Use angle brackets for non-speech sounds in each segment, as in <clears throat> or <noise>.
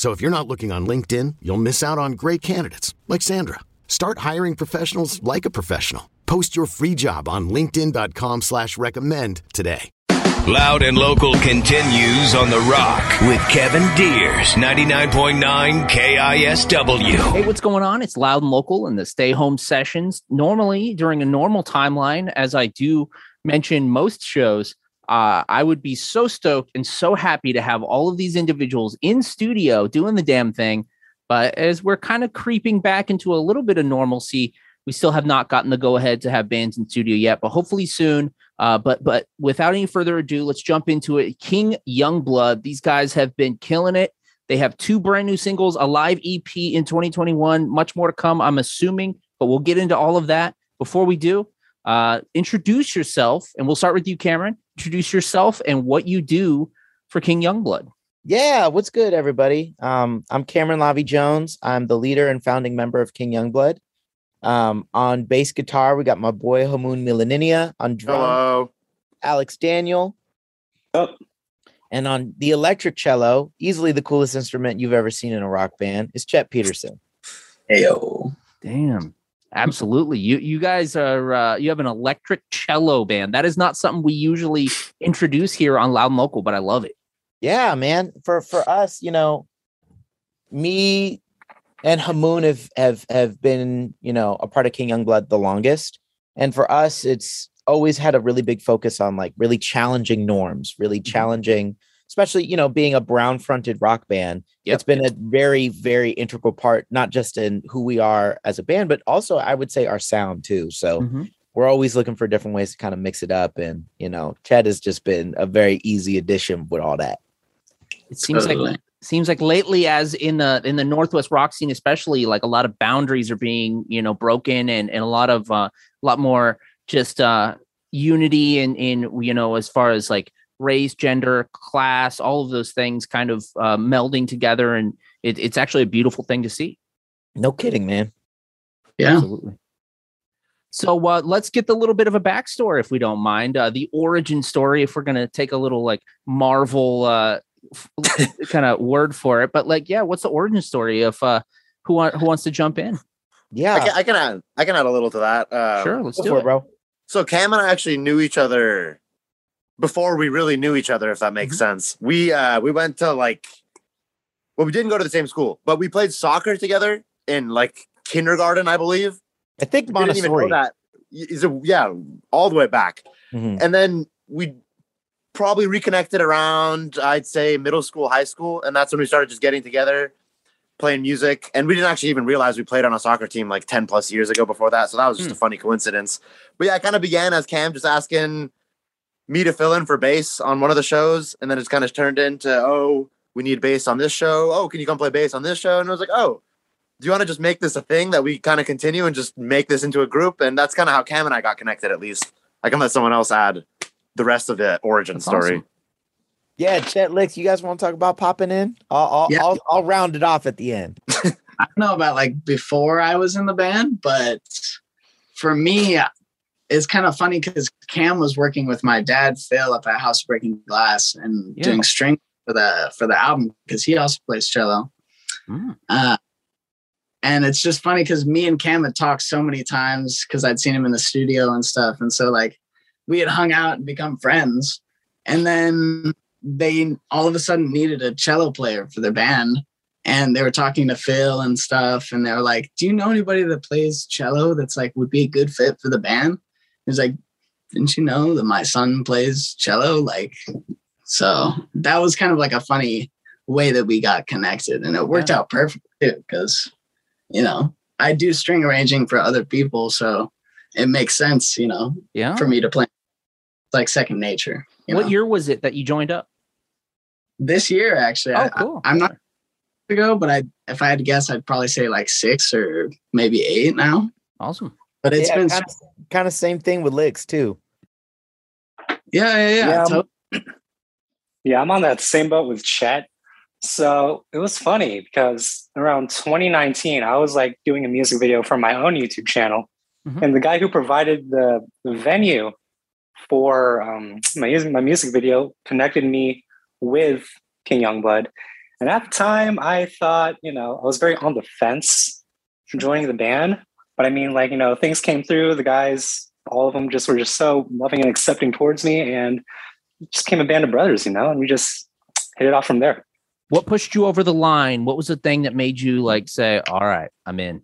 So if you're not looking on LinkedIn, you'll miss out on great candidates like Sandra. Start hiring professionals like a professional. Post your free job on linkedin.com slash recommend today. Loud and Local continues on The Rock with Kevin Deers, 99.9 KISW. Hey, what's going on? It's Loud and Local in the stay home sessions. Normally, during a normal timeline, as I do mention most shows, uh, I would be so stoked and so happy to have all of these individuals in studio doing the damn thing. But as we're kind of creeping back into a little bit of normalcy, we still have not gotten the go ahead to have bands in studio yet, but hopefully soon. Uh, but but without any further ado, let's jump into it. King Youngblood. These guys have been killing it. They have two brand new singles, a live EP in 2021. Much more to come, I'm assuming, but we'll get into all of that. Before we do, uh, introduce yourself, and we'll start with you, Cameron. Introduce yourself and what you do for King Youngblood. Yeah, what's good, everybody? Um, I'm Cameron Lavi Jones. I'm the leader and founding member of King Youngblood. Um, on bass guitar, we got my boy Hamoon Milaninia. On drum, Hello. Alex Daniel. Yep. And on the electric cello, easily the coolest instrument you've ever seen in a rock band, is Chet Peterson. Heyo. Damn. Absolutely. You you guys are uh, you have an electric cello band. That is not something we usually introduce here on Loud and Local, but I love it. Yeah, man. For for us, you know, me and Hamoon have have have been, you know, a part of King Youngblood the longest. And for us, it's always had a really big focus on like really challenging norms, really challenging, especially, you know, being a brown fronted rock band. Yep. It's been a very, very integral part, not just in who we are as a band, but also I would say our sound too. So Mhm. we're always looking for different ways to kind of mix it up. And, you know, Chad has just been a very easy addition with all that. It seems Totally. like seems like lately, as in the in the Northwest rock scene, especially, like a lot of boundaries are being you know broken, and and a lot of uh, a lot more just uh unity in in you know as far as like race, gender, class, all of those things kind of uh, melding together, and it, it's actually a beautiful thing to see. No kidding, man. Yeah. Absolutely. So uh, let's get the little bit of a backstory, if we don't mind, uh, the origin story. If we're gonna take a little like Marvel uh, <laughs> kind of word for it, but like, yeah, what's the origin story of uh, who want, who wants to jump in? Yeah. I can, I can add I can add a little to that. Uh, sure, let's do it. it, bro. So Cam and I actually knew each other before we really knew each other, if that makes sense. We uh we went to like well, we didn't go to the same school, but we played soccer together in like kindergarten, I believe. I think We didn't even know that. Is it, yeah, all the way back. Mhm. And then we probably reconnected around, I'd say, middle school, high school. And that's when we started just getting together, playing music. And we didn't actually even realize we played on a soccer team like 10 plus years ago before that. So that was just Hmm. a funny coincidence. But yeah, I kind of began as Cam just asking me to fill in for bass on one of the shows. And then it's kind of turned into, oh, we need bass on this show. Oh, can you come play bass on this show? And I was like, oh, do you want to just make this a thing that we kind of continue and just make this into a group? And that's kind of how Cam and I got connected, at least. I can let someone else add the rest of the origin That's story. awesome. Yeah, Chet Lix, you guys want to talk about popping in? I'll I'll, Yeah. I'll I'll round it off at the end. <laughs> I don't know about like before I was in the band, but for me, it's kind of funny because Cam was working with my dad Phil up at House Breaking Glass and Yeah. doing string for the for the album because he also plays cello. Mm. Uh, and it's just funny because me and Cam had talked so many times because I'd seen him in the studio and stuff, and so like we had hung out and become friends, and then they all of a sudden needed a cello player for their band and they were talking to Phil and stuff, and they were like, "Do you know anybody that plays cello that's like would be a good fit for the band?" He's like, "Didn't you know that my son plays cello?" Like, so that was kind of like a funny way that we got connected, and it worked out perfect too because you know I do string arranging for other people, so it makes sense, you know, Yeah. for me to play it's like second nature. What know? year was it that you joined up? This year, actually, Oh, cool. I, am not ago, but I if I had to guess, I'd probably say like six or maybe eight now. Awesome. But it's yeah, been kind of, kind of same thing with Lix too. yeah, yeah, yeah. Yeah, to- Yeah, I'm on that same boat with Chet. So it was funny because around 2019, I was like doing a music video for my own YouTube channel. Mhm. And the guy who provided the, the venue for um, my, music- my music video connected me with King Youngblood. And at the time, I thought, you know, I was very on the fence joining the band. But I mean, like, you know, things came through. The guys, all of them just were just so loving and accepting towards me. And just came a band of brothers, you know, and we just hit it off from there. What pushed you over the line? What was the thing that made you like say, "All right, I'm in"?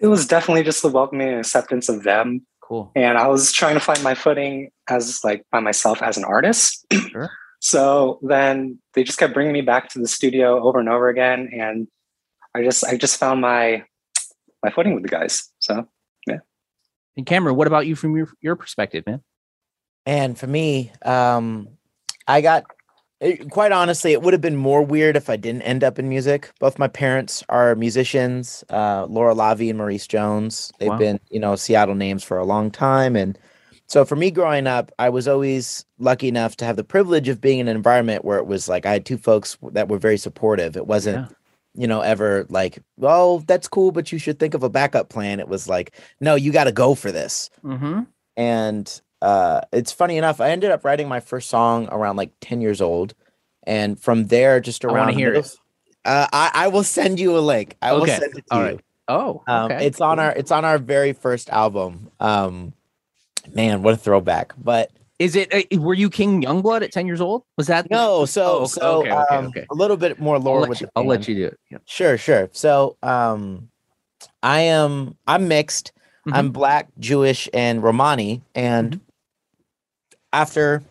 It was definitely just the welcoming and acceptance of them. Cool. And I was trying to find my footing as like by myself as an artist. Sure. <clears throat> so then they just kept bringing me back to the studio over and over again. And I just, I just found my, my footing with the guys. So yeah. And Cameron, what about you from your your perspective, man? And for me, um, I got it, quite honestly, it would have been more weird if I didn't end up in music. Both my parents are musicians, uh, Laura Lavi and Maurice Jones. They've Wow. been, you know, Seattle names for a long time. And so for me growing up, I was always lucky enough to have the privilege of being in an environment where it was like I had two folks that were very supportive. It wasn't, Yeah. You know, ever like, well, that's cool, but you should think of a backup plan. It was like, no, you got to go for this Mm-hmm. and uh, it's funny enough i ended up writing my first song around like 10 years old and from there just I around hear it. uh, I, I will send you a link i will send it to all you right. Oh, um, okay. it's on our it's on our very first album um man what a throwback but Is it? Uh, were you King Youngblood at ten years old? Was that no so Oh, okay, so okay, okay, um, okay. a little bit more I'll lore let with you, the I'll let you do it. Yeah. Sure, sure. So, um, I am I'm mixed. Mm-hmm. I'm black, Jewish, and Romani. And after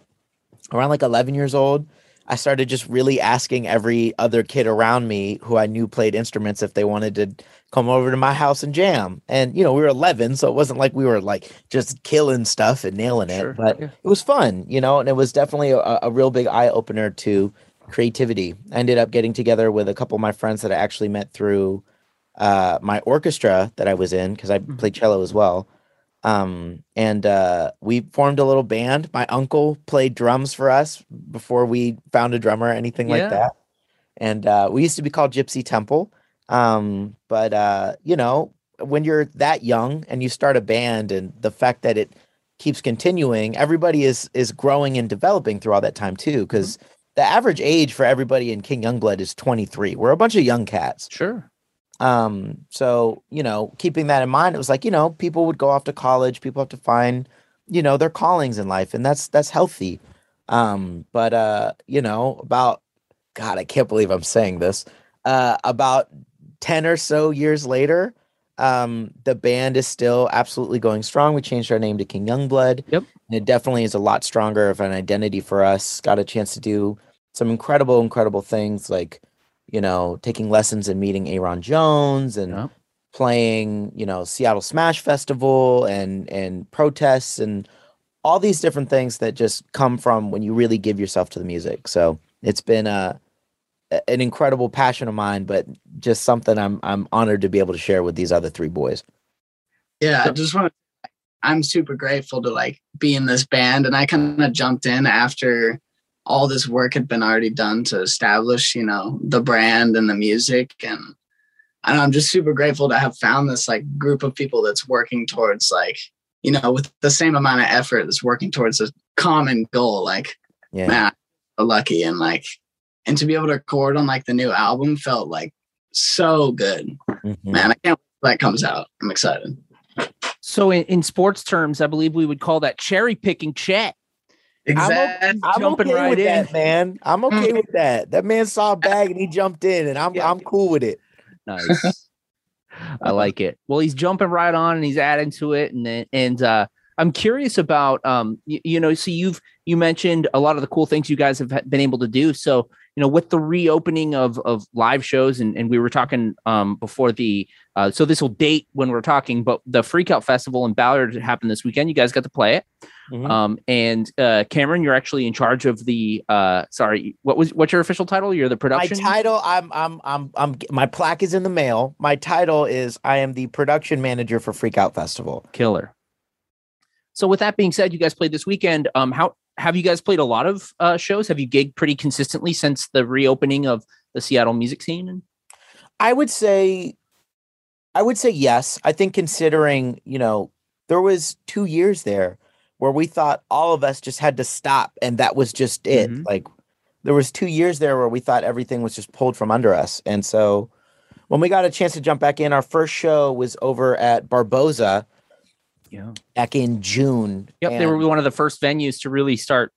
around like 11 years old, I started just really asking every other kid around me who I knew played instruments if they wanted to come over to my house and jam. And you know, we were 11, so it wasn't like we were like just killing stuff and nailing it, Sure, but yeah. it was fun, you know, and it was definitely a, a real big eye opener to creativity. I ended up getting together with a couple of my friends that I actually met through uh, my orchestra that I was in because I Mm-hmm. played cello as well. Um, and uh, we formed a little band. My uncle played drums for us before we found a drummer or anything Yeah. like that. And uh, we used to be called Gypsy Temple. Um, but uh, you know, when you're that young and you start a band, and the fact that it keeps continuing, everybody is is growing and developing through all that time too. Because the average age for everybody in King Youngblood is 23. We're a bunch of young cats. Sure. Um, so you know, keeping that in mind, it was like, you know, people would go off to college, people have to find, you know, their callings in life, and that's that's healthy. Um, but uh, you know, about God, I can't believe I'm saying this. Uh about 10 or so years later, um, the band is still absolutely going strong. We changed our name to King Youngblood. Yep. And it definitely is a lot stronger of an identity for us. Got a chance to do some incredible, incredible things like you know, taking lessons and meeting Ayron Jones and Yep. playing, you know, Seattle Smash Festival and and protests and all these different things that just come from when you really give yourself to the music. So it's been a a- an incredible passion of mine, but just something I'm I'm honored to be able to share with these other three boys. Yeah, I just want to. I'm super grateful to like be in this band, and I kind of jumped in after all this work had been already done to establish, you know, the brand and the music, and and I'm just super grateful to have found this like group of people that's working towards like, you know, with the same amount of effort that's working towards a common goal. Like, Yeah. man, I'm so lucky, and like, and to be able to record on like the new album felt like so good, Mhm. man. I can't wait that comes out. I'm excited. So in, in sports terms, I believe we would call that cherry picking chat. Exactly. I'm Jumping okay right with in. that, man. I'm okay with that. That man saw a <laughs> bag and he jumped in, and I'm Yeah. I'm cool with it. Nice. <laughs> I like it. Well, he's jumping right on and he's adding to it, and then- and uh, I'm curious about um, you, you know, so you've you mentioned a lot of the cool things you guys have been able to do. So you know, with the reopening of of live shows, and and we were talking um before the uh, so this will date when we're talking, but the Freakout Festival in Ballard happened this weekend. You guys got to play it. Mhm. Um, and uh, Cameron, you're actually in charge of the uh, sorry, what was what's your official title? You're the production. My title, I'm, I'm, I'm, I'm. My plaque is in the mail. My title is I am the production manager for Freak Out Festival. killer. So with that being said, you guys played this weekend. Um, how have you guys played a lot of uh, shows? Have you gigged pretty consistently since the reopening of the Seattle music scene? I would say, I would say yes. I think considering you know there was two years there where we thought all of us just had to stop, and that was just it. Mhm. Like there was two years there where we thought everything was just pulled from under us, and so when we got a chance to jump back in, our first show was over at Barboza yeah, back in June. yep, they were one of the first venues to really start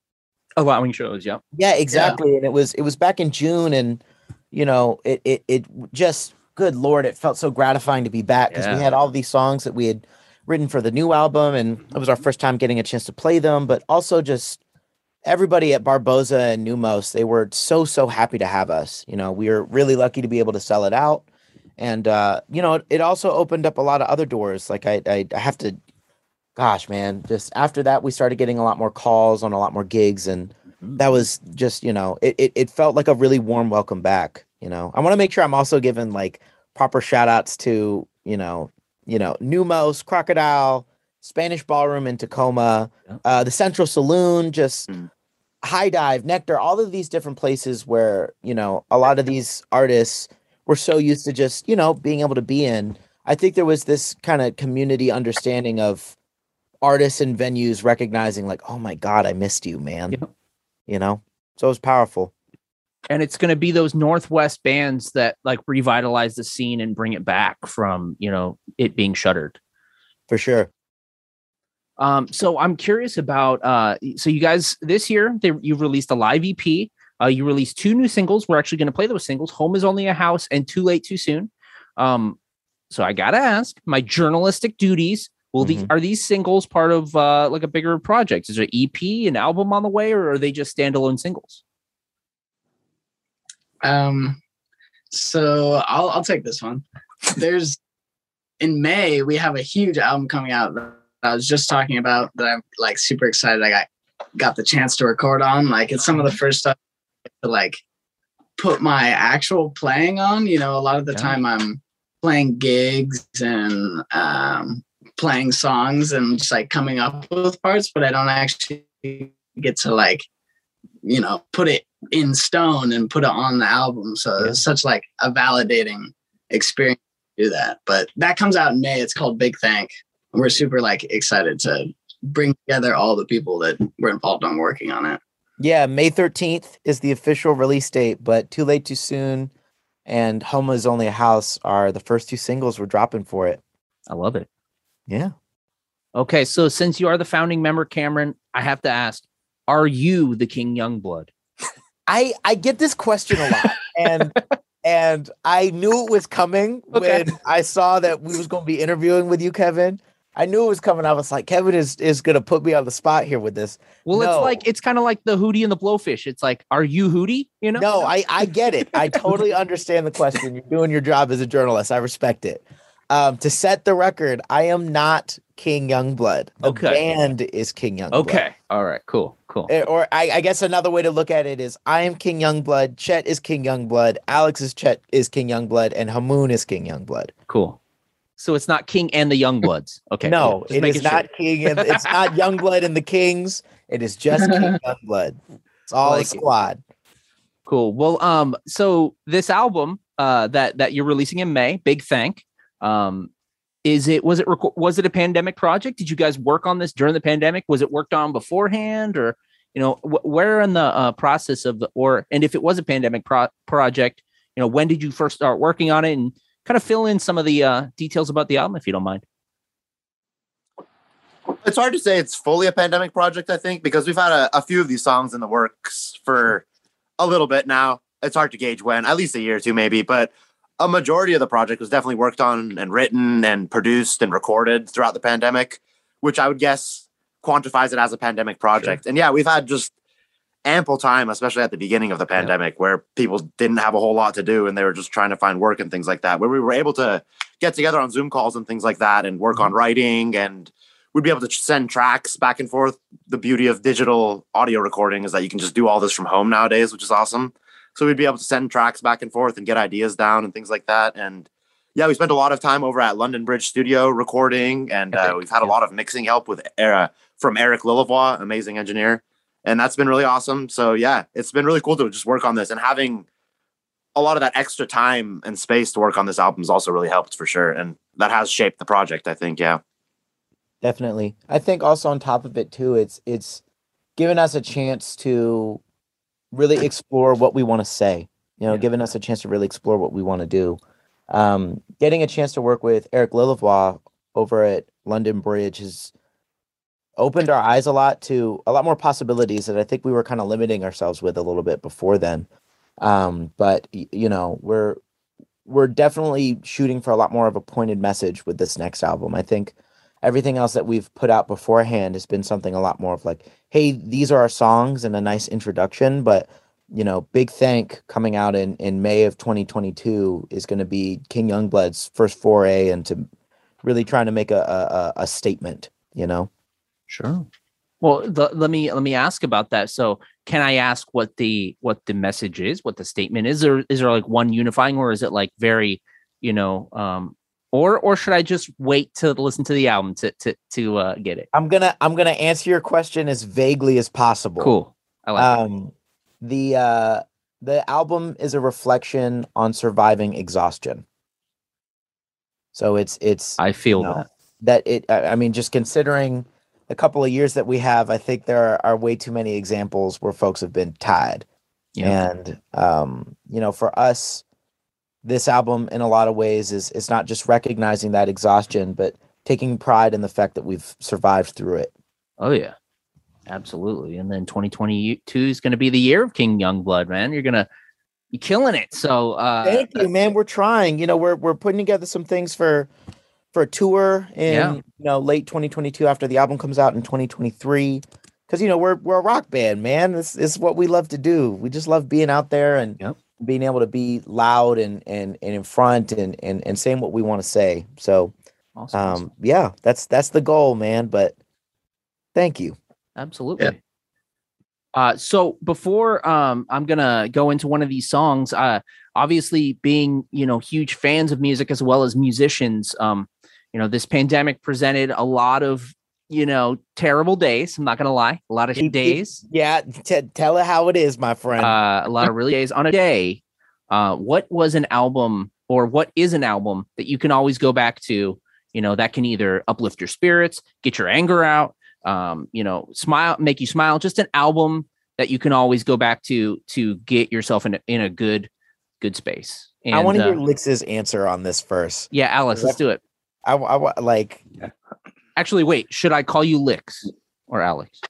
allowing shows. Yep. Yeah, exactly. And it was it was back in June, and you know, it it it just good lord, it felt so gratifying to be back because Yeah. we had all these songs that we had written for the new album, and it was our first time getting a chance to play them. But also just everybody at Barboza and Neumos, they were so so happy to have us. You know, we were really lucky to be able to sell it out, and uh, you know, it also opened up a lot of other doors. Like I I, I have to. Gosh, man! Just after that, we started getting a lot more calls on a lot more gigs, and that was just you know it, it it felt like a really warm welcome back you know i want to make sure i'm also giving like proper shout outs to you know you know neumos crocodile spanish ballroom in tacoma uh the central saloon just Mm. high dive nectar all of these different places where you know a lot of these artists were so used to just you know being able to be in i think there was this kind of community understanding of artists and venues recognizing like oh my god i missed you man Yeah. you know so it was powerful And it's going to be those Northwest bands that like revitalize the scene and bring it back from you know it being shuttered. for sure Um, so I'm curious about uh, so you guys this year they you released a live EP. Uh, you released two new singles. We're actually going to play those singles. Home is only a house and Too late too soon. Um, so I gotta ask my journalistic duties. Will these are these singles part of uh, like a bigger project? Is there EP, an album on the way, or are they just standalone singles? Um, so I'll I'll take this one. There's in May we have a huge album coming out that I was just talking about that I'm like super excited. I got got the chance to record on. Like it's some of the first stuff to like put my actual playing on. You know, a lot of the Yeah. time I'm playing gigs and um, playing songs and just like coming up with parts, but I don't actually get to like you know put it in stone and put it on the album. So Yeah. it's such like a validating experience to do that. But that comes out in May. It's called Big Thank. And we're super like excited to bring together all the people that were involved on working on it. yeah may 13th is the official release date but too late too soon and home is only a house are the first two singles we're dropping for it I love it. Yeah Okay, so since you are the founding member, Cameron, I have to ask: Are you the King Youngblood? i i get this question a lot and <laughs> and i knew it was coming Okay. when i saw that we was going to be interviewing with you kevin i knew it was coming i was like kevin is is going to put me on the spot here with this Well, it's like it's kind of like the Hootie and the Blowfish. It's like, are you Hootie? You know? No, I, I get it. I totally <laughs> understand the question. You're doing your job as a journalist. I respect it. Um, to set the record, I am not King Youngblood. The Okay. band is King Youngblood. Okay. All right. Cool. Cool. Eh, Or I, I guess another way to look at it is I am King Youngblood, Chet is King Youngblood, Alex is Chet is King Youngblood, and Hamoon is King Youngblood. Cool. So it's not King and the Youngbloods. <laughs> Okay. no, cool. It is sure. not King and it's not <laughs> Youngblood and the Kings. It is just King <laughs> Youngblood. It's all Like a it. squad. Cool. Well, um, so this album, uh, that that you're releasing in May, Big Thank, um, is it was it was it a pandemic project? Did you guys work on this during the pandemic? Was it worked on beforehand, or you know, wh- where in the uh, process of the or and if it was a pandemic pro- project, you know, when did you first start working on it, and kind of fill in some of the uh, details about the album if you don't mind. It's hard to say it's fully a pandemic project, I think, because we've had a, a few of these songs in the works for a little bit now. It's hard to gauge when, at least a year or two, maybe. But a majority of the project was definitely worked on and written and produced and recorded throughout the pandemic, which I would guess quantifies it as a pandemic project. And yeah, we've had just ample time, especially at the beginning of the pandemic, where people didn't have a whole lot to do and they were just trying to find work and things like that, where we were able to get together on Zoom calls and things like that and work on mm-hmm. writing and we'd be able to send tracks back and forth. The beauty of digital audio recording is that you can just do all this from home nowadays, which is awesome. So we'd be able to send tracks back and forth and get ideas down and things like that. And yeah, we spent a lot of time over at London Bridge Studio recording, and uh, we've had a lot of mixing help with uh, from Eric Lilavois, amazing engineer, and that's been really awesome. So yeah, it's been really cool to just work on this and having a lot of that extra time and space to work on this album has also really helped for sure, and that has shaped the project. I think, yeah. Definitely. I think also on top of it too, it's it's given us a chance to really explore what we want to say. You know, giving us a chance to really explore what we want to do. Um, getting a chance to work with Eric Lilavois over at London Bridge has opened our eyes a lot to a lot more possibilities that I think we were kind of limiting ourselves with a little bit before then. Um, but you know, we're we're definitely shooting for a lot more of a pointed message with this next album. I think everything else that we've put out beforehand has been something a lot more of like, hey, these are our songs and a nice introduction, but you know, Big Thank coming out in in May of 2022 is going to be King Youngblood's first foray into really trying to make a a, a statement. You know. Sure. Well, the, let me let me ask about that. So, can I ask what the what the message is, what the statement is, or is there like one unifying, or is it like very, you know, um, or or should I just wait to listen to the album to to to uh, get it? I'm gonna I'm gonna answer your question as vaguely as possible. Cool. I like that. um the uh the album is a reflection on surviving exhaustion so it's it's I feel you know, that. that it I I mean just considering the couple of years that we have i think there are, are way too many examples where folks have been tied Yeah. and um you know for us this album in a lot of ways is it's not just recognizing that exhaustion but taking pride in the fact that we've survived through it Oh yeah, absolutely. And then 2022 is going to be the year of King Youngblood, man. You're gonna be killing it. So uh, Thank you, man. We're trying. You know, we're we're putting together some things for for a tour in Yeah. you know late 2022 after the album comes out in 2023. Because you know we're we're a rock band, man. This, this is what we love to do. We just love being out there and Yep. Being able to be loud and and and in front and and and saying what we want to say. So awesome, um awesome. yeah, that's that's the goal, man. But thank you. absolutely. Uh, so before um, I'm gonna go into one of these songs, uh, obviously being you know huge fans of music as well as musicians, um, you know this pandemic presented a lot of you know terrible days. I'm not gonna lie, a lot of Keep- keep- days. Yeah, t- tell it how it is, my friend. uh, a lot of really days on a day. Uh, what was an album or what is an album that you can always go back to? You know, that can either uplift your spirits, get your anger out, um, you know, smile, make you smile. Just an album that you can always go back to to get yourself in a, in a good good space. I want to uh, hear Lix's answer on this first. yeah, Alex, let's do it. I, I wa- like Actually, wait, should I call you Lix or Alex?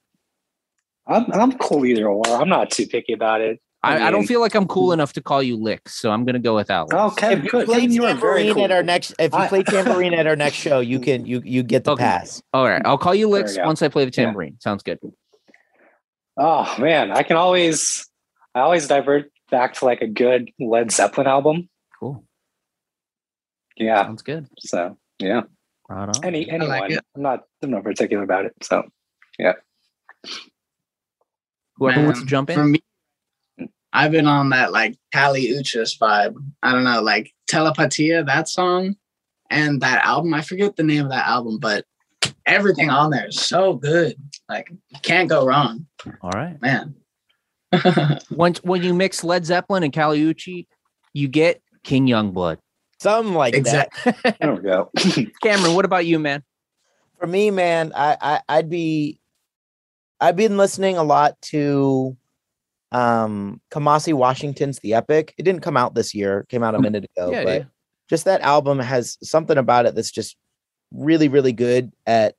I'm, I'm cool either or. I'm not too picky about it. I, I don't feel like I'm cool enough to call you Lix, so I'm gonna go with Alex. Okay, if you good. play You are very tambourine cool. at our next if you I- play tambourine at our next show, you can you you get the Okay. pass. All right, I'll call you There Lix once I play the Yeah. tambourine. Sounds good. Oh man, I can always, I always divert back to like a good Led Zeppelin album. Cool. Yeah. Sounds good. So yeah, Right on. any anyone. like. I'm not, I'm not particular about it. So yeah. Whoever wants to Man, jump For in. me, I've been on that like Kali Uchis vibe. I don't know, like Telepatia, that song, and that album. I forget the name of that album, but everything on there is so good. Like, can't go wrong, All right. man. <laughs> When when you mix Led Zeppelin and Kali Uchis, you get King Youngblood. Something like Exactly. that. there we go. <laughs> Cameron, what about you, man? For me, man, I, I I'd be I've been listening a lot to um Kamasi Washington's The Epic. It didn't come out this year, it came out a minute ago, Yeah, but yeah. just that album has something about it that's just really, really good at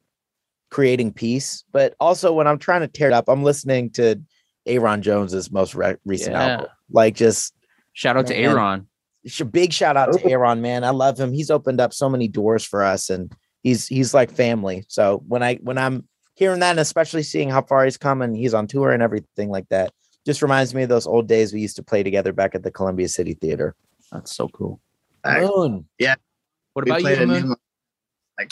creating peace. But also when I'm trying to tear it up, I'm listening to Ayron Jones's most re- recent Yeah. album. Like just Shout out to Man. Ayron. Sh- big shout out to Ayron, man. I love him. He's opened up so many doors for us and he's he's like family. So when I when I'm hearing that and especially seeing how far he's come and he's on tour and everything like that, just reminds me of those old days we used to play together back at the Columbia City Theater. That's so cool. I- Moon. What we about played you, a new Moon? like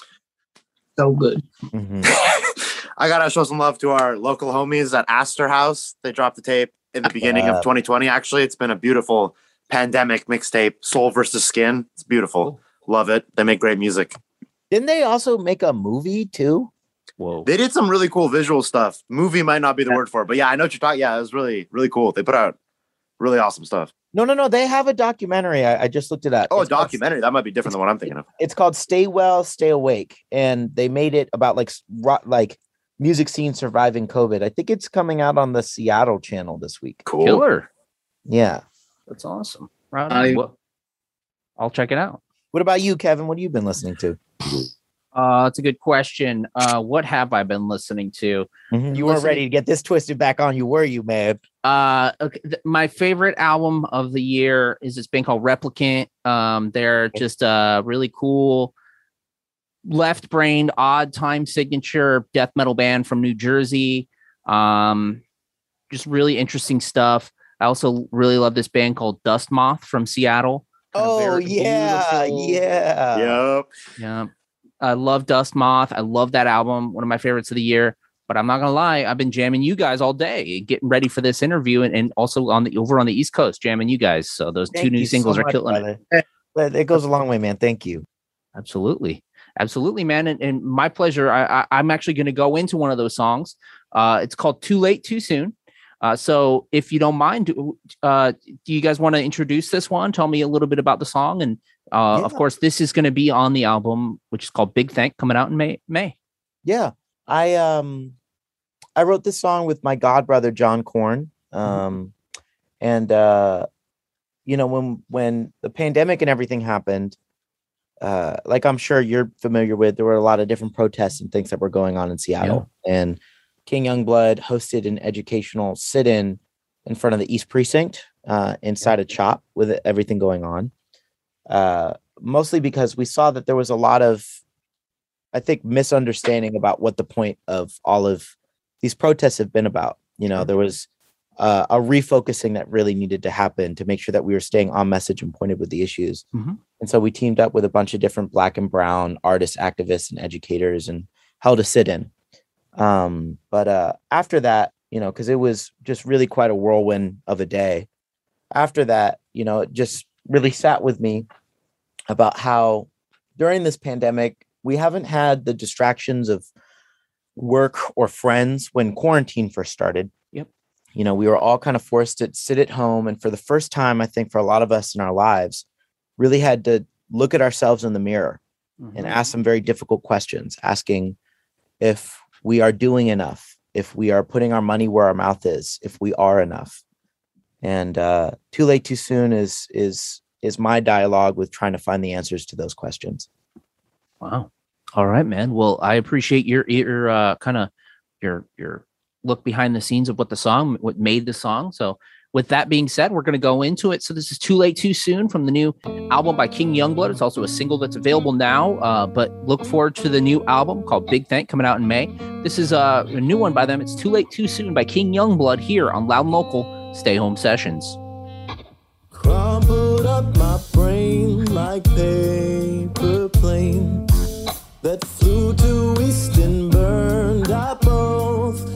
so good. Mhm. <laughs> I gotta show some love to our local homies at Astor House. They dropped the tape in the beginning Yeah. of 2020. Actually, it's been a beautiful pandemic mixtape, Soul versus Skin. It's beautiful. Love it. They make great music. Didn't they also make a movie too? Whoa. They did some really cool visual stuff. Movie might not be the word for it, but yeah, I know what you're talking. Yeah, it was really, really cool. They put out really awesome stuff. No, no, no. They have a documentary. I, I just looked it up. Oh, a It's called- documentary. That might be different than what I'm thinking of. It's called Stay Well, Stay Awake, and they made it about like s- ro- like music scene surviving COVID. I think it's coming out on the Seattle channel this week. Cool. Killer. Yeah. That's awesome. Right even- Well, I'll check it out. What about you, Kevin? What have you been listening to? Uh, that's a good question. Uh, what have I been listening to? Mhm. You weren't listening- ready to get this twisted back on you, were you, man? Uh, okay, th- my favorite album of the year is this band called Replicant. Um, they're just a really cool, left-brained, odd time signature death metal band from New Jersey. Um, just really interesting stuff. I also really love this band called Dust Moth from Seattle. Kind Oh yeah, beautiful- yeah. Yep. Yeah. I love Dust Moth. I love that album. One of my favorites of the year. But I'm not gonna lie, I've been jamming you guys all day, getting ready for this interview, and, and also on the over on the East Coast, jamming you guys. So those two new singles so are much, killing it. brother. That- It goes a long way, man. Thank you. Absolutely, absolutely, man, and, and my pleasure. I, I, I'm actually going to go into one of those songs. Uh, it's called "Too Late, Too Soon." Uh, so, if you don't mind, do, uh, do you guys want to introduce this one? Tell me a little bit about the song, and uh, of course, this is going to be on the album, which is called "Big Thank," coming out in May. May. Yeah. I um I wrote this song with my god brother John Korn. Mm-hmm. Um and uh you know when when the pandemic and everything happened uh like I'm sure you're familiar with there were a lot of different protests and things that were going on in Seattle and King Youngblood hosted an educational sit-in in front of the East Precinct uh inside a chop with everything going on. Uh mostly because we saw that there was a lot of I think misunderstanding about what the point of all of these protests have been about. You know, there was uh, a refocusing that really needed to happen to make sure that we were staying on message and pointed with the issues. Mhm. And so we teamed up with a bunch of different black and brown artists, activists, and educators and held a sit in. Um, but uh, after that, you know, because it was just really quite a whirlwind of a day. After that, you know, it just really sat with me about how during this pandemic, we haven't had the distractions of work or friends when quarantine first started. Yep. You know, we were all kind of forced to sit at home. And for the first time, I think for a lot of us in our lives, really had to look at ourselves in the mirror and ask some very difficult questions, asking if we are doing enough, if we are putting our money where our mouth is, if we are enough. And uh, too late, too soon is is is my dialogue with trying to find the answers to those questions. Wow. All right, man. Well, I appreciate your your uh, kind of your your look behind the scenes of what the song, what made the song. So, with that being said, we're going to go into it. So, this is "Too Late, Too Soon" from the new album by King Youngblood. It's also a single that's available now. Uh, but look forward to the new album called Big Thank coming out in May. This is uh, a new one by them. It's "Too Late, Too Soon" by King Youngblood here on Loud and Local Stay Home Sessions. Crumpled up my brain like paper planes that flew to east and burned out both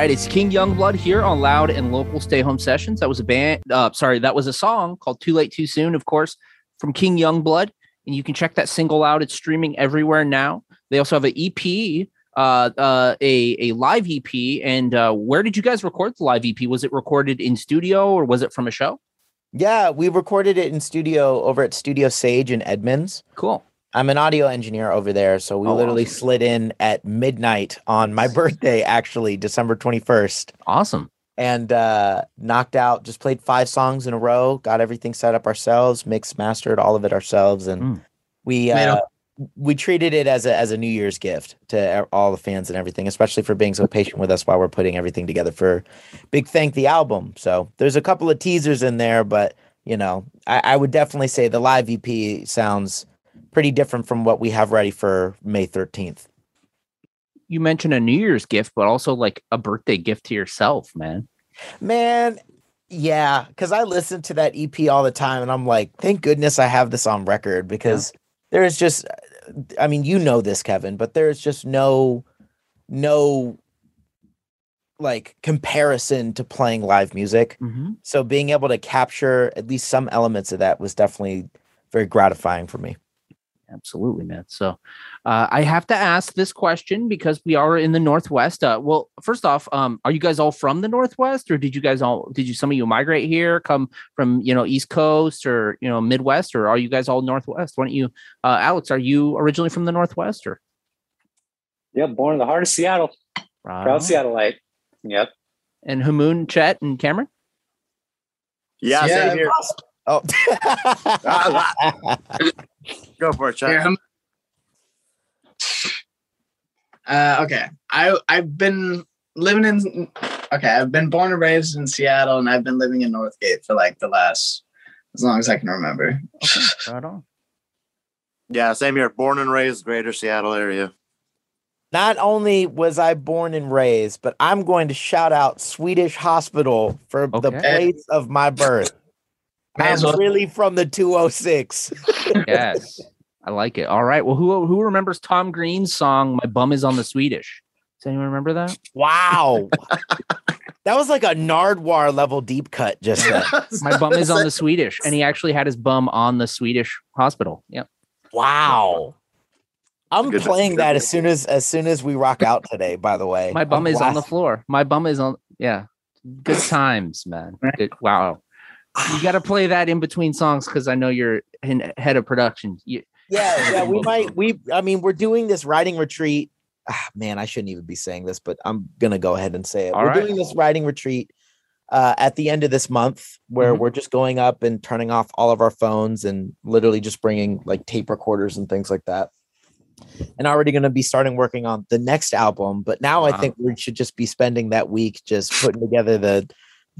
right, it's King Youngblood here on Loud and Local Stay Home Sessions. That was a band, uh, sorry, that was a song called Too Late Too Soon, of course, from King Youngblood. And you can check that single out. It's streaming everywhere now. They also have an EP, uh, uh, a, a live EP. And uh, where did you guys record the live EP? Was it recorded in studio or was it from a show? Yeah, we recorded it in studio over at Studio Sage in Edmonds. Cool. I'm an audio engineer over there, so we Oh, literally awesome. slid in at midnight on my birthday, actually, December 21st, Awesome. and uh, knocked out. Just played five songs in a row, got everything set up ourselves, mixed, mastered all of it ourselves, and Mm. we uh, we treated it as a as a New Year's gift to all the fans and everything, especially for being so patient with us while we're putting everything together for Big Thank the album. So there's a couple of teasers in there, but you know, I, I would definitely say the live EP sounds pretty different from what we have ready for May 13th. You mentioned a New Year's gift, but also like a birthday gift to yourself, man. Man, yeah, because I listen to that EP all the time and I'm like, thank goodness I have this on record because there's just, I mean, you know this, Kevin, but there's just no, no like comparison to playing live music. Mm-hmm. So being able to capture at least some elements of that was definitely very gratifying for me. Absolutely, man. So uh, I have to ask this question because we are in the Northwest. Uh, well, first off, um, are you guys all from the Northwest, or did you guys all did you some of you migrate here, come from you know East Coast or you know Midwest, or are you guys all Northwest? Why don't you, uh, Alex? Are you originally from the Northwest, or Yeah, born in the heart of Seattle. Right Proud. Seattleite. Yep. and Hamoon, Chet, and Cameron? Yeah, Yeah. same here. Oh, <laughs> Go for it, Chuck. Here, Uh, okay, I I've been living in. Okay, I've been born and raised in Seattle, and I've been living in Northgate for like the last as long as I can remember. Okay, <laughs> right on. Yeah, same here. Born and raised, greater Seattle area. Not only was I born and raised, but I'm going to shout out Swedish Hospital for the place of my birth. I'm well- really from the 206. <laughs> Yes, I like it. All right. Well, who who remembers Tom Green's song "My Bum Is on the Swedish"? Does anyone remember that? Wow. <laughs> that was like a Nardwuar level deep cut just then. My bum is on the <laughs> Swedish, and he actually had his bum on the Swedish hospital. Yep. Wow. I'm Good- playing that as <laughs> soon as as soon as we rock out today, by the way. My bum I'm is on the floor. My bum is on. Yeah. Good times, man. Good. Wow. You got to play that in between songs because I know you're in, head of production. You, Yeah, yeah, we <laughs> might we I mean, we're doing this writing retreat. Ah, man, I shouldn't even be saying this, but I'm gonna go ahead and say it. All we're right. doing this writing retreat uh, at the end of this month where Mhm. we're just going up and turning off all of our phones and literally just bringing like tape recorders and things like that. And already going to be starting working on the next album, but now I think we should just be spending that week just putting together the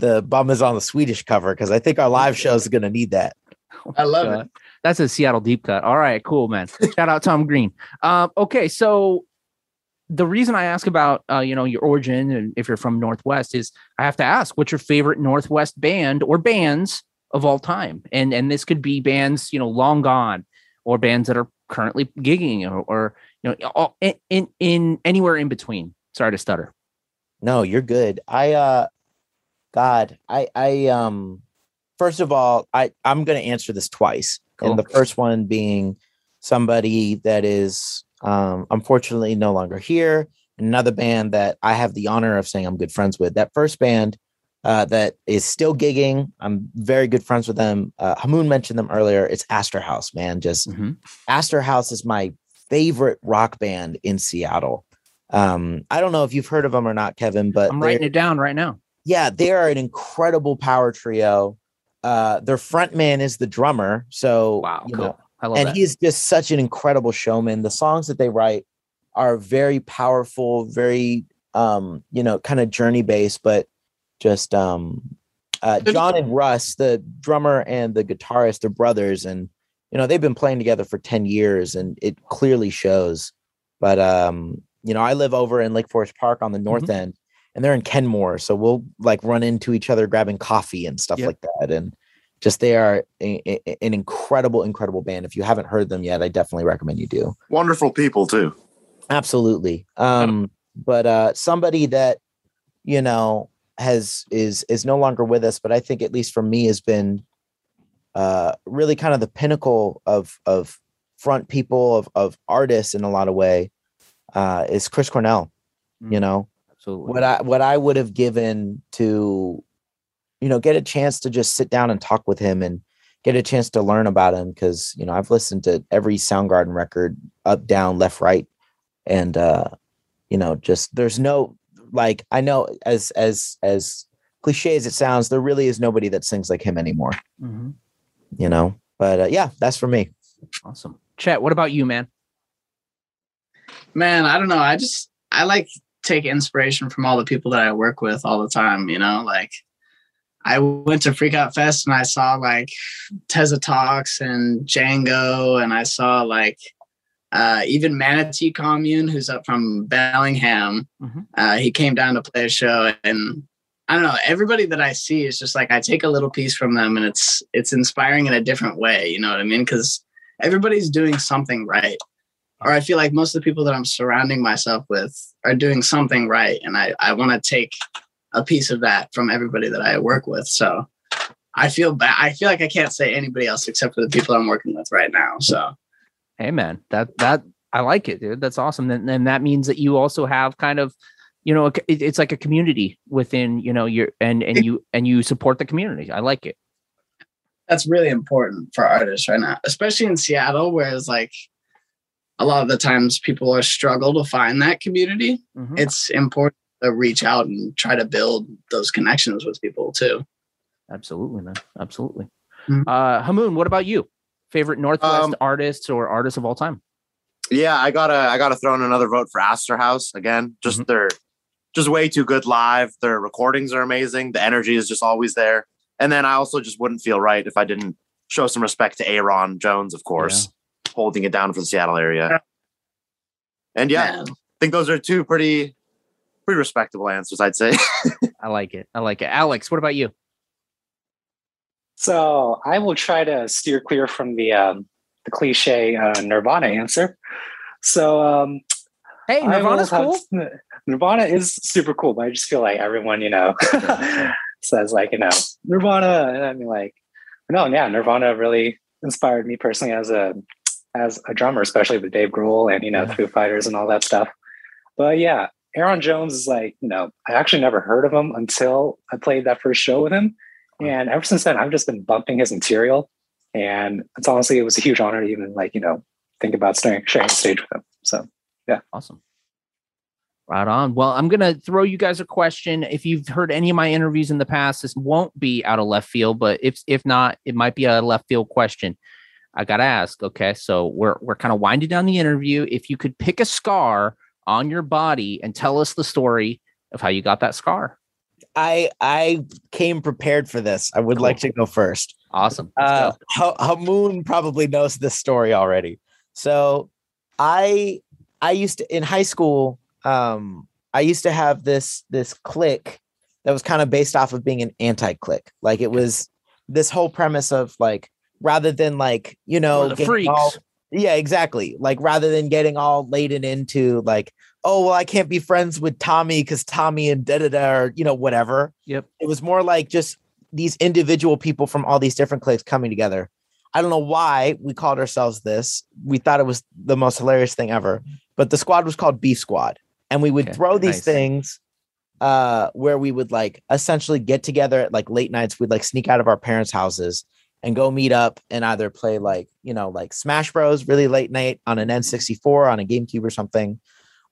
the bum is on the Swedish cover because I think our live show is going to need that. I love Uh, it. That's a Seattle deep cut. All right, cool, man. Shout out Tom Green. Um, okay, so the reason I ask about uh, you know your origin and if you're from Northwest is I have to ask what's your favorite Northwest band or bands of all time, and and this could be bands you know long gone or bands that are currently gigging or, or you know all, in, in in anywhere in between. Sorry to stutter. No, you're good. I uh God, I I um first of all, I I'm going to answer this twice. Cool. And the first one being somebody that is um unfortunately no longer here, another band that I have the honor of saying I'm good friends with. That first band uh that is still gigging. I'm very good friends with them. Uh Hamoon mentioned them earlier. It's Astor House, man. Just Mhm. Astor House is my favorite rock band in Seattle. Um, I don't know if you've heard of them or not, Kevin, but I'm writing it down right now. Yeah, they are an incredible power trio. Uh, their front man is the drummer, so Wow, you cool. know, I love and that. he's just such an incredible showman. The songs that they write are very powerful, very um, you know, kind of journey based, but just um, uh, John and Russ, the drummer and the guitarist, they're brothers, and you know they've been playing together for ten years, and it clearly shows. But um, you know, I live over in Lake Forest Park on the north Mm-hmm. end, and they're in Kenmore, so we'll like run into each other grabbing coffee and stuff Yep. like that, and just they are a, a- an incredible, incredible band. If you haven't heard them yet, I definitely recommend you do. Wonderful people too. Absolutely. Um, but uh somebody that you know, has is is no longer with us, but I think at least for me has been uh really kind of the pinnacle of of front people of of artists in a lot of way uh is Chris Cornell. You Mm, know, Absolutely. what I what I would have given to you know get a chance to just sit down and talk with him and get a chance to learn about him because you know I've listened to every Soundgarden record up down left right and uh you know just there's no like I know as as as cliche as it sounds there really is nobody that sings like him anymore Mhm. you know but uh, yeah that's for me Awesome. Chet, what about you, man? Man, I don't know. I just I like take inspiration from all the people that I work with all the time, you know, like I went to Freak Out Fest and I saw like Teza Talks and Django and I saw like uh, even Manatee Commune, who's up from Bellingham. Mhm. Uh, he came down to play a show and I don't know, everybody that I see is just like I take a little piece from them and it's it's inspiring in a different way, you know what I mean? Cuz everybody's doing something right or I feel like most of the people that I'm surrounding myself with are doing something right. And I, I want to take a piece of that from everybody that I work with. So I feel bad. I feel like I can't say anybody else except for the people I'm working with right now. So Hey, man, that that I like it, dude. That's awesome. And, and that means that you also have kind of, you know, it- it's like a community within, you know, your and and you and you support the community. I like it. that's really important for artists right now, especially in Seattle, where it's like a lot of the times people are struggle to find that community. Mhm. It's important to reach out and try to build those connections with people too. Absolutely, man. Absolutely. Mhm. Uh Hamoon, what about you? Favorite Northwest Um, artists or artists of all time? Yeah, I gotta I gotta throw in another vote for Astor House again. Just they're just way too good live. Their recordings are amazing. The energy is just always there. And then I also just wouldn't feel right if I didn't show some respect to Ayron Jones, of course, holding it down for the Seattle area. And yeah, Man. I think those are two pretty pretty respectable answers, I'd say. <laughs> I like it. I like it. Alex, what about you? So I will try to steer clear from the um, the cliche uh, Nirvana answer. So um, Hey, I will Nirvana's have- cool. Nirvana is super cool, but I just feel like everyone, you know, <laughs> says like, you know, Nirvana, and I mean, like, no, yeah, Nirvana really inspired me personally as a as a drummer, especially with Dave Grohl and you know, Yeah. Foo Fighters and all that stuff. But yeah, Ayron Jones is like, you know, I actually never heard of him until I played that first show with him, and ever since then, I've just been bumping his material, and it's honestly, it was a huge honor to even like, you know, think about sharing sharing the stage with him. So. Yeah, awesome. Right on. Well, I'm going to throw you guys a question. If you've heard any of my interviews in the past, this won't be out of left field, but if if not, it might be a left field question. I got to ask, okay? So we're we're kind of winding down the interview. If you could pick a scar on your body and tell us the story of how you got that scar. i i came prepared for this i would like to go first Awesome. Let's uh hamoon probably knows this story already so i i used to in high school um i used to have this this clique that was kind of based off of being an anti-clique like it was this whole premise of like rather than like you know the freaks. all- yeah exactly like rather than getting all laden into like oh well i can't be friends with tommy because tommy and da da da or you know whatever Yep. it was more like just these individual people from all these different cliques coming together. I don't know why we called ourselves this. We thought it was the most hilarious thing ever. But the squad was called Beef Squad. And we would Okay, throw these nice. things uh where we would like essentially get together at like late nights. We'd like sneak out of our parents' houses and go meet up and either play like, you know, like Smash Bros really late night on an N64 on a GameCube or something.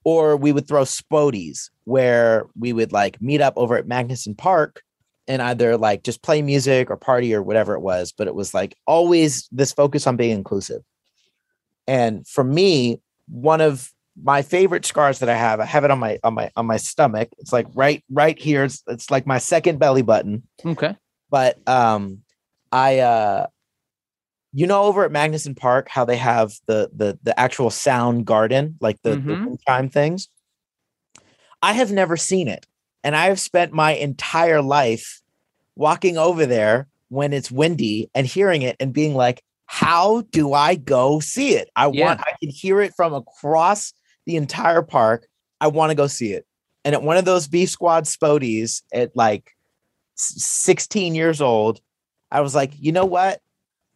Or we would throw Spodies where we would like meet up over at Magnuson Park and either like just play music or party or whatever it was but it was like always this focus on being inclusive and for me one of my favorite scars that i have i have it on my on my on my stomach it's like right right here it's, it's like my second belly button Okay. but um i uh you know over at magnuson park how they have the the the actual sound garden like the, the Mhm. wind chime things i have never seen it and i have spent my entire life walking over there when it's windy and hearing it and being like how do i go see it i Yeah. want i can hear it from across the entire park i want to go see it and at one of those B Squad Spodies at like 16 years old, I was like, you know what?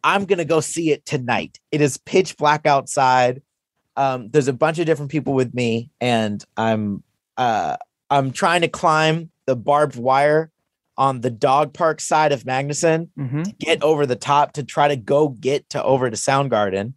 I'm gonna go see it tonight. It is pitch black outside. Um, there's a bunch of different people with me, and I'm uh I'm trying to climb the barbed wire on the dog park side of Magnuson Mhm. to get over the top to try to go get to over to Soundgarden.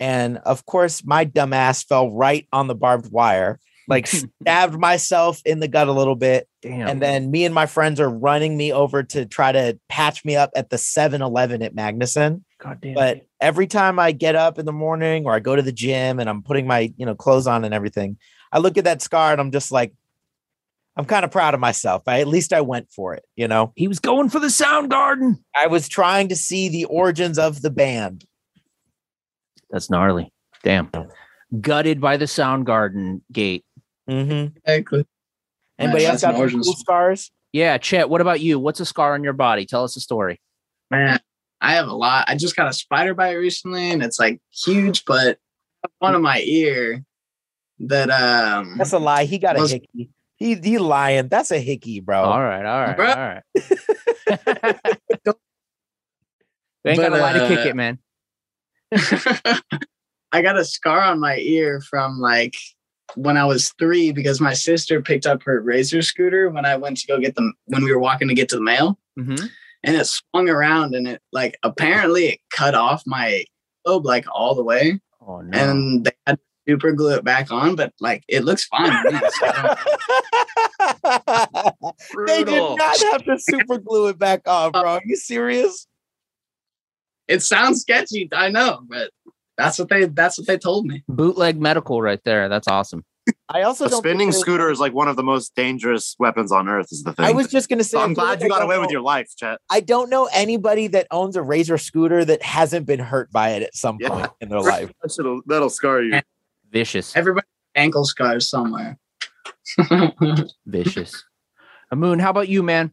And of course, my dumbass fell right on the barbed wire, like <laughs> stabbed myself in the gut a little bit. Damn. And then me and my friends are running me over to try to patch me up at the 7 Eleven at Magnuson. God damn. But every time I get up in the morning or I go to the gym and I'm putting my, you know, clothes on and everything, I look at that scar and I'm just like, I'm kind of proud of myself. I, at least I went for it, you know. he was going for the Soundgarden. I was trying to see the origins of the band. That's gnarly. Damn. Gutted by the Soundgarden gate. Mm-hmm. Exactly. Anybody Yeah, else got an some cool scars? Yeah, Chet, what about you? What's a scar on your body? Tell us a story. Man, I have a lot. I just got a spider bite recently, and it's like huge, but one of my ear that um That's a lie. He got a hickey. He he lying. That's a hickey, bro. All right, all right, Bruh. all right. <laughs> You ain't But, got a lie to kick uh, it, man. <laughs> I got a scar on my ear from like when I was three because my sister picked up her razor scooter when I went to go get them when we were walking to get to the mail Mm-hmm. and it swung around and it like apparently it cut off my globe like all the way Oh no. and they had to super glue it back on but like it looks fine <laughs> me, so I don't- <laughs> they did not have to super glue it back on, bro. Are you serious? it sounds sketchy I know but that's what they that's what they told me Bootleg medical right there. That's awesome. I also A don't spinning there's- scooter is like one of the most dangerous weapons on earth. Is the thing. I was just gonna say. So I I'm glad like you got don't away with your life, Chet. I don't know anybody that owns a razor scooter that hasn't been hurt by it at some Yeah. point in their life. <laughs> That shit'll- that'll scar you. Vicious. everybody ankle scars somewhere <laughs> Vicious. Moon, how about you, man?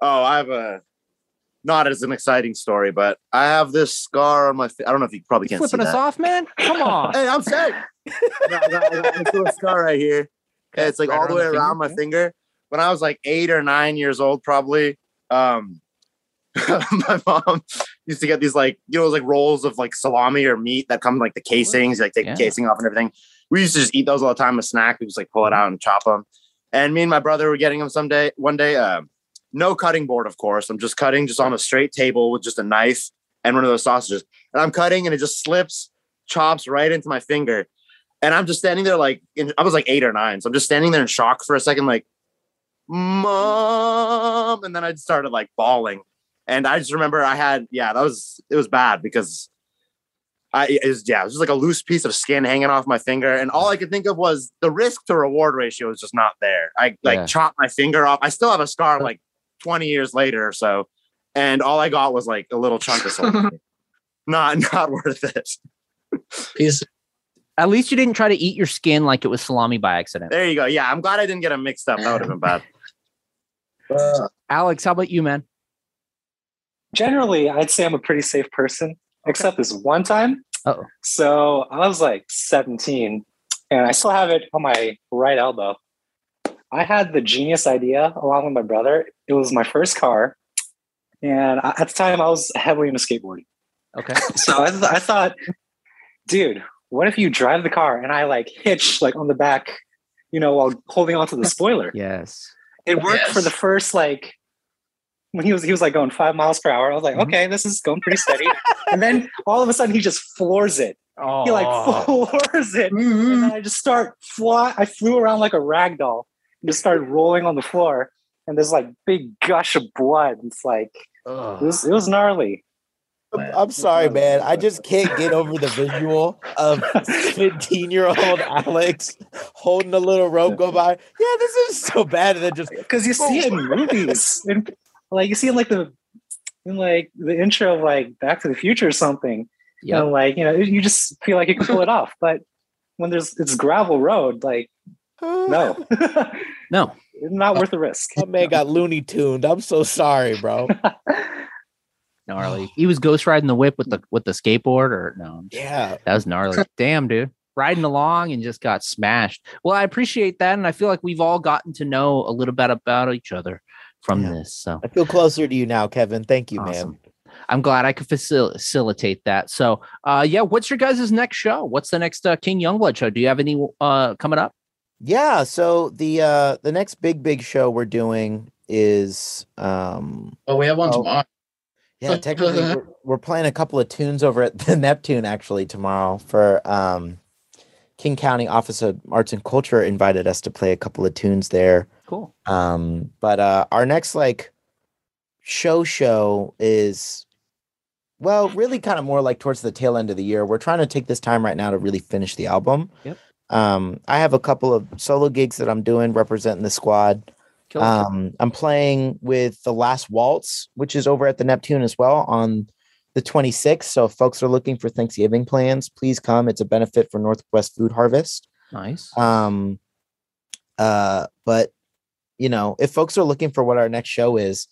Oh, I have a not as an exciting story, but I have this scar on my. Fa- I don't know if you probably can't see flipping us that. off, man? Come on. Hey, I'm saying. <laughs> I got, I got- this little scar right here. And it's like Right all the way the finger, around my yeah. finger. When I was like eight or nine years old, probably. Um, <laughs> my mom used to get these like you know like rolls of like salami or meat that come like the casings, like take Yeah. the casing off and everything. We used to just eat those all the time as snack. We just like pull it out and chop them. And me and my brother were getting them someday. One day, um, no cutting board, of course. I'm just cutting just on a straight table with just a knife and one of those sausages. And I'm cutting and it just slips, chops right into my finger. And I'm just standing there like in, I was like eight or nine. So I'm just standing there in shock for a second, like, mom. And then I started like bawling. And I just remember I had, yeah, that was it was bad because I it was yeah, it was just like a loose piece of skin hanging off my finger. And all I could think of was the risk to reward ratio is just not there. I like Yeah. chopped my finger off. I still have a scar like 20 years later or so. And all I got was like a little chunk of something. <laughs> not not worth it. piece At least you didn't try to eat your skin like it was salami by accident. There you go. Yeah, I'm glad I didn't get them mixed up. That would have been bad. Uh, Alex, how about you, man? Generally, I'd say I'm a pretty safe person, except this one time. Uh-oh. So I was like 17, and I still have it on my right elbow. I had the genius idea along with my brother. It was my first car, and I- at the time I was heavily into skateboarding. Okay. <laughs> So I, th- I thought, dude, what if you drive the car and I like hitch like on the back, you know, while holding onto the <laughs> spoiler? Yes. It worked for the first like when he was he was like going five miles per hour. I was like, mm-hmm. okay, this is going pretty steady. and then all of a sudden he just floors it. Oh, He like floors it. And mm-hmm. then I just start fly. I flew around like a rag doll and just started rolling on the floor. And there's like big gush of blood. It's like it was it was gnarly. I'm- I'm sorry, man. I just <laughs> can't get over the visual of 15 year old Alex holding a little rope go by. Yeah, this is so bad. And then just <laughs> because you see it in <laughs> movies, and like you see in like the in like the intro of like Back to the Future or something. You know, like you know, you just feel like you can pull it off, but when there's it's gravel road, like <sighs> no, No. Not worth the risk. my man got loony tuned. I'm so sorry, bro. <laughs> Gnarly. He was ghost riding the whip with the with the skateboard or no. Yeah. That was gnarly. Damn, dude. riding along and just got smashed. Well, I appreciate that, and I feel like we've all gotten to know a little bit about each other from Yeah. this. So I feel closer to you now, Kevin. Thank you, man. I'm glad I could facil- facilitate that. So, uh, yeah, what's your guys' next show? What's the next uh, King Youngblood show? Do you have any uh coming up? Yeah, so the uh the next big big show we're doing is um Oh, we have one Oh. tomorrow. yeah, <laughs> technically we're, we're playing a couple of tunes over at <laughs> the Neptune actually tomorrow for um King County Office of Arts and Culture invited us to play a couple of tunes there. Cool. Um but uh our next like show show is well, really kind of more like towards the tail end of the year. We're trying to take this time right now to really finish the album. Yep. Um I have a couple of solo gigs that I'm doing representing the squad. It. Um, I'm playing with the Last Waltz, which is over at the Neptune as well on the 26th. So if folks are looking for Thanksgiving plans, please come. It's a benefit for Northwest Food Harvest. nice. Um, uh, but you know, if folks are looking for what our next show is,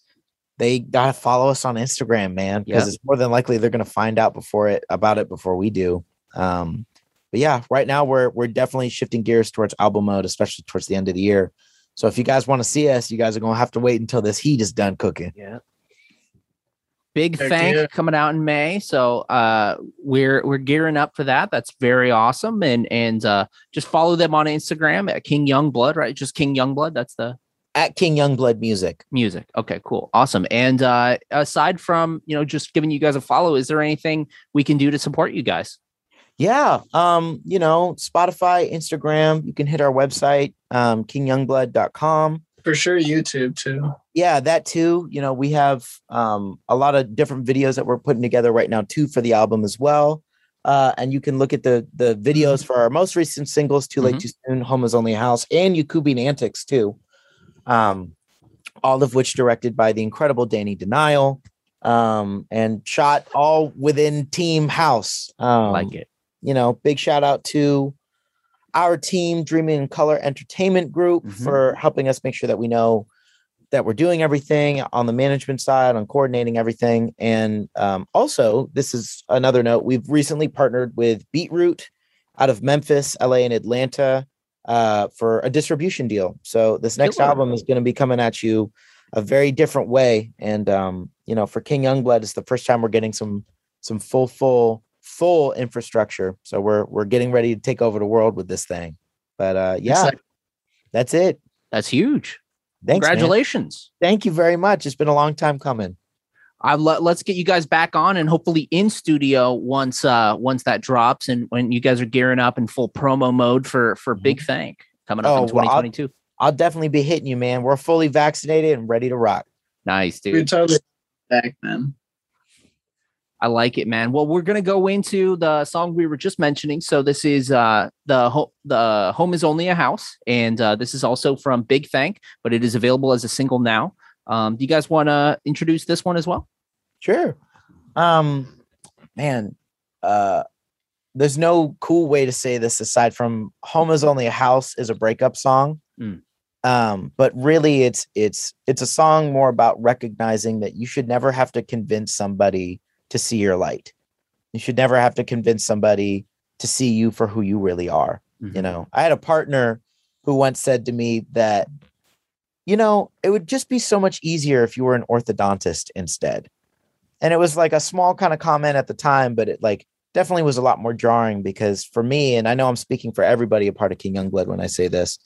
they gotta follow us on Instagram, man, because Yeah. it's more than likely they're gonna find out before it about it before we do. Um, but yeah, right now we're we're definitely shifting gears towards album mode, especially towards the end of the year. So if you guys want to see us, you guys are gonna have to wait until this heat is done cooking. Yeah. Big Heck thank yeah. coming out in May. So uh we're we're gearing up for that. That's very awesome. And and uh just follow them on Instagram at King Youngblood, right? Just King Youngblood. That's the At King Youngblood Music. music. Okay, cool. Awesome. And uh aside from, you know, just giving you guys a follow, is there anything we can do to support you guys? Yeah. Um, you know, Spotify, Instagram, you can hit our website, um, kingyoungblood.com. For sure, YouTube too. yeah that too you know we have um a lot of different videos that we're putting together right now too for the album as well uh and you can look at the the videos for our most recent singles too late Mhm. too soon home is only a house and Yakubian antics too um all of which directed by the incredible danny denial um and shot all within team house um like it. You know, big shout out to our team, Dreaming in Color Entertainment Group, Mhm. for helping us make sure that we know that we're doing everything on the management side, on coordinating everything. And um, also, this is another note we've recently partnered with Beetroot out of Memphis, LA, and Atlanta uh, for a distribution deal. So, this next album is going to be coming at you a very different way. And, um, you know, for King Youngblood, it's the first time we're getting some some full, full, full infrastructure. So we're we're getting ready to take over the world with this thing. But uh yeah, Excited. that's it. That's huge. Thanks, man. Congratulations. Thank you very much. It's been a long time coming. I let, let's get you guys back on and hopefully in studio once uh once that drops and when you guys are gearing up in full promo mode for for Big Thank coming up Oh, in well, I'll- 2022. I'll definitely be hitting you, man. We're fully vaccinated and ready to rock. nice, dude. We're totally back man. I like it, man. Well, we're gonna go into the song we were just mentioning. So this is uh the ho- the home is only a house, and uh, this is also from Big Thank, but it is available as a single now. Um, do you guys want to introduce this one as well? Sure. Um man, uh there's no cool way to say this aside from home is only a house is a breakup song. Mm. Um, but really it's it's it's a song more about recognizing that you should never have to convince somebody to see your light. You should never have to convince somebody to see you for who you really are. Mhm. You know, I had a partner who once said to me that, you know, it would just be so much easier if you were an orthodontist instead. And it was like a small kind of comment at the time, but it like definitely was a lot more jarring because for me, and I know I'm speaking for everybody a part of King Youngblood when I say this,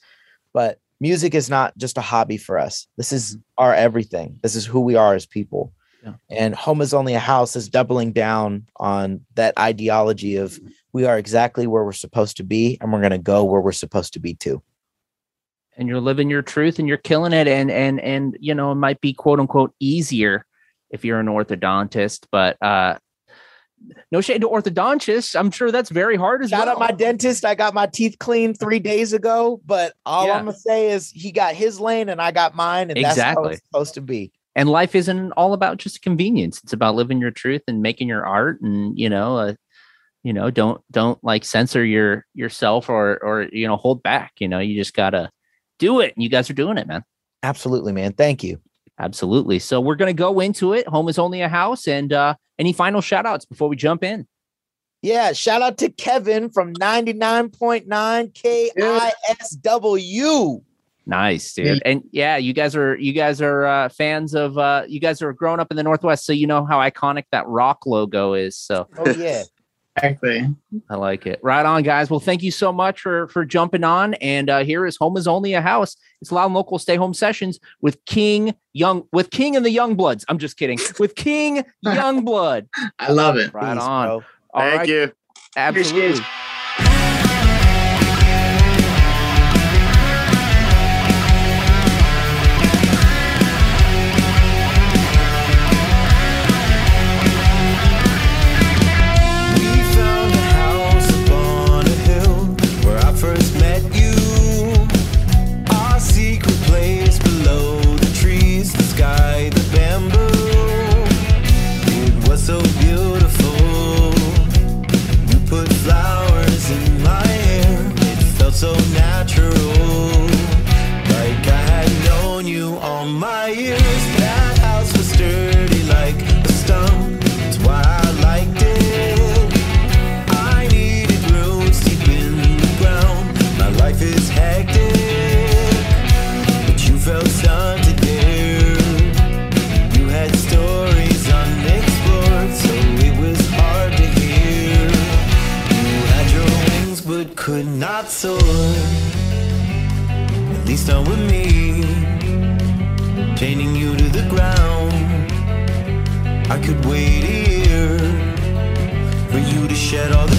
but music is not just a hobby for us. This is our everything. This is who we are as people. Yeah. And home is only a house is doubling down on that ideology of we are exactly where we're supposed to be and we're going to go where we're supposed to be too. and you're living your truth and you're killing it and and and you know it might be quote unquote easier if you're an orthodontist but uh no shade to orthodontists i'm sure that's very hard as Shout well out my dentist. I got my teeth cleaned three days ago, but all Yeah. I'm gonna say is he got his lane and I got mine, and that's how it's supposed to be. And life isn't all about just convenience it's about living your truth and making your art and you know uh, you know don't don't like censor your yourself or or you know hold back you know you just gotta do it and you guys are doing it man Absolutely, man. Thank you. Absolutely. So we're going to go into it. Home is only a house. And uh, any final shout outs before we jump in? Yeah, shout out to Kevin from 99.9 KISW. Nice, dude. And yeah, you guys are you guys are uh, fans of uh, you guys are growing up in the Northwest, so you know how iconic that rock logo is. So Oh yeah. <laughs> Exactly. I like it. Right on, guys. Well, thank you so much for for jumping on. And uh, here is home is only a house. It's loud and local stay home sessions with King Young with King and the Young Bloods. I'm just kidding. With King <laughs> Youngblood. I love it. Right Peace, on. bro. Thank right. you. Absolutely. At with me, chaining you to the ground. I could wait year for you to shed all the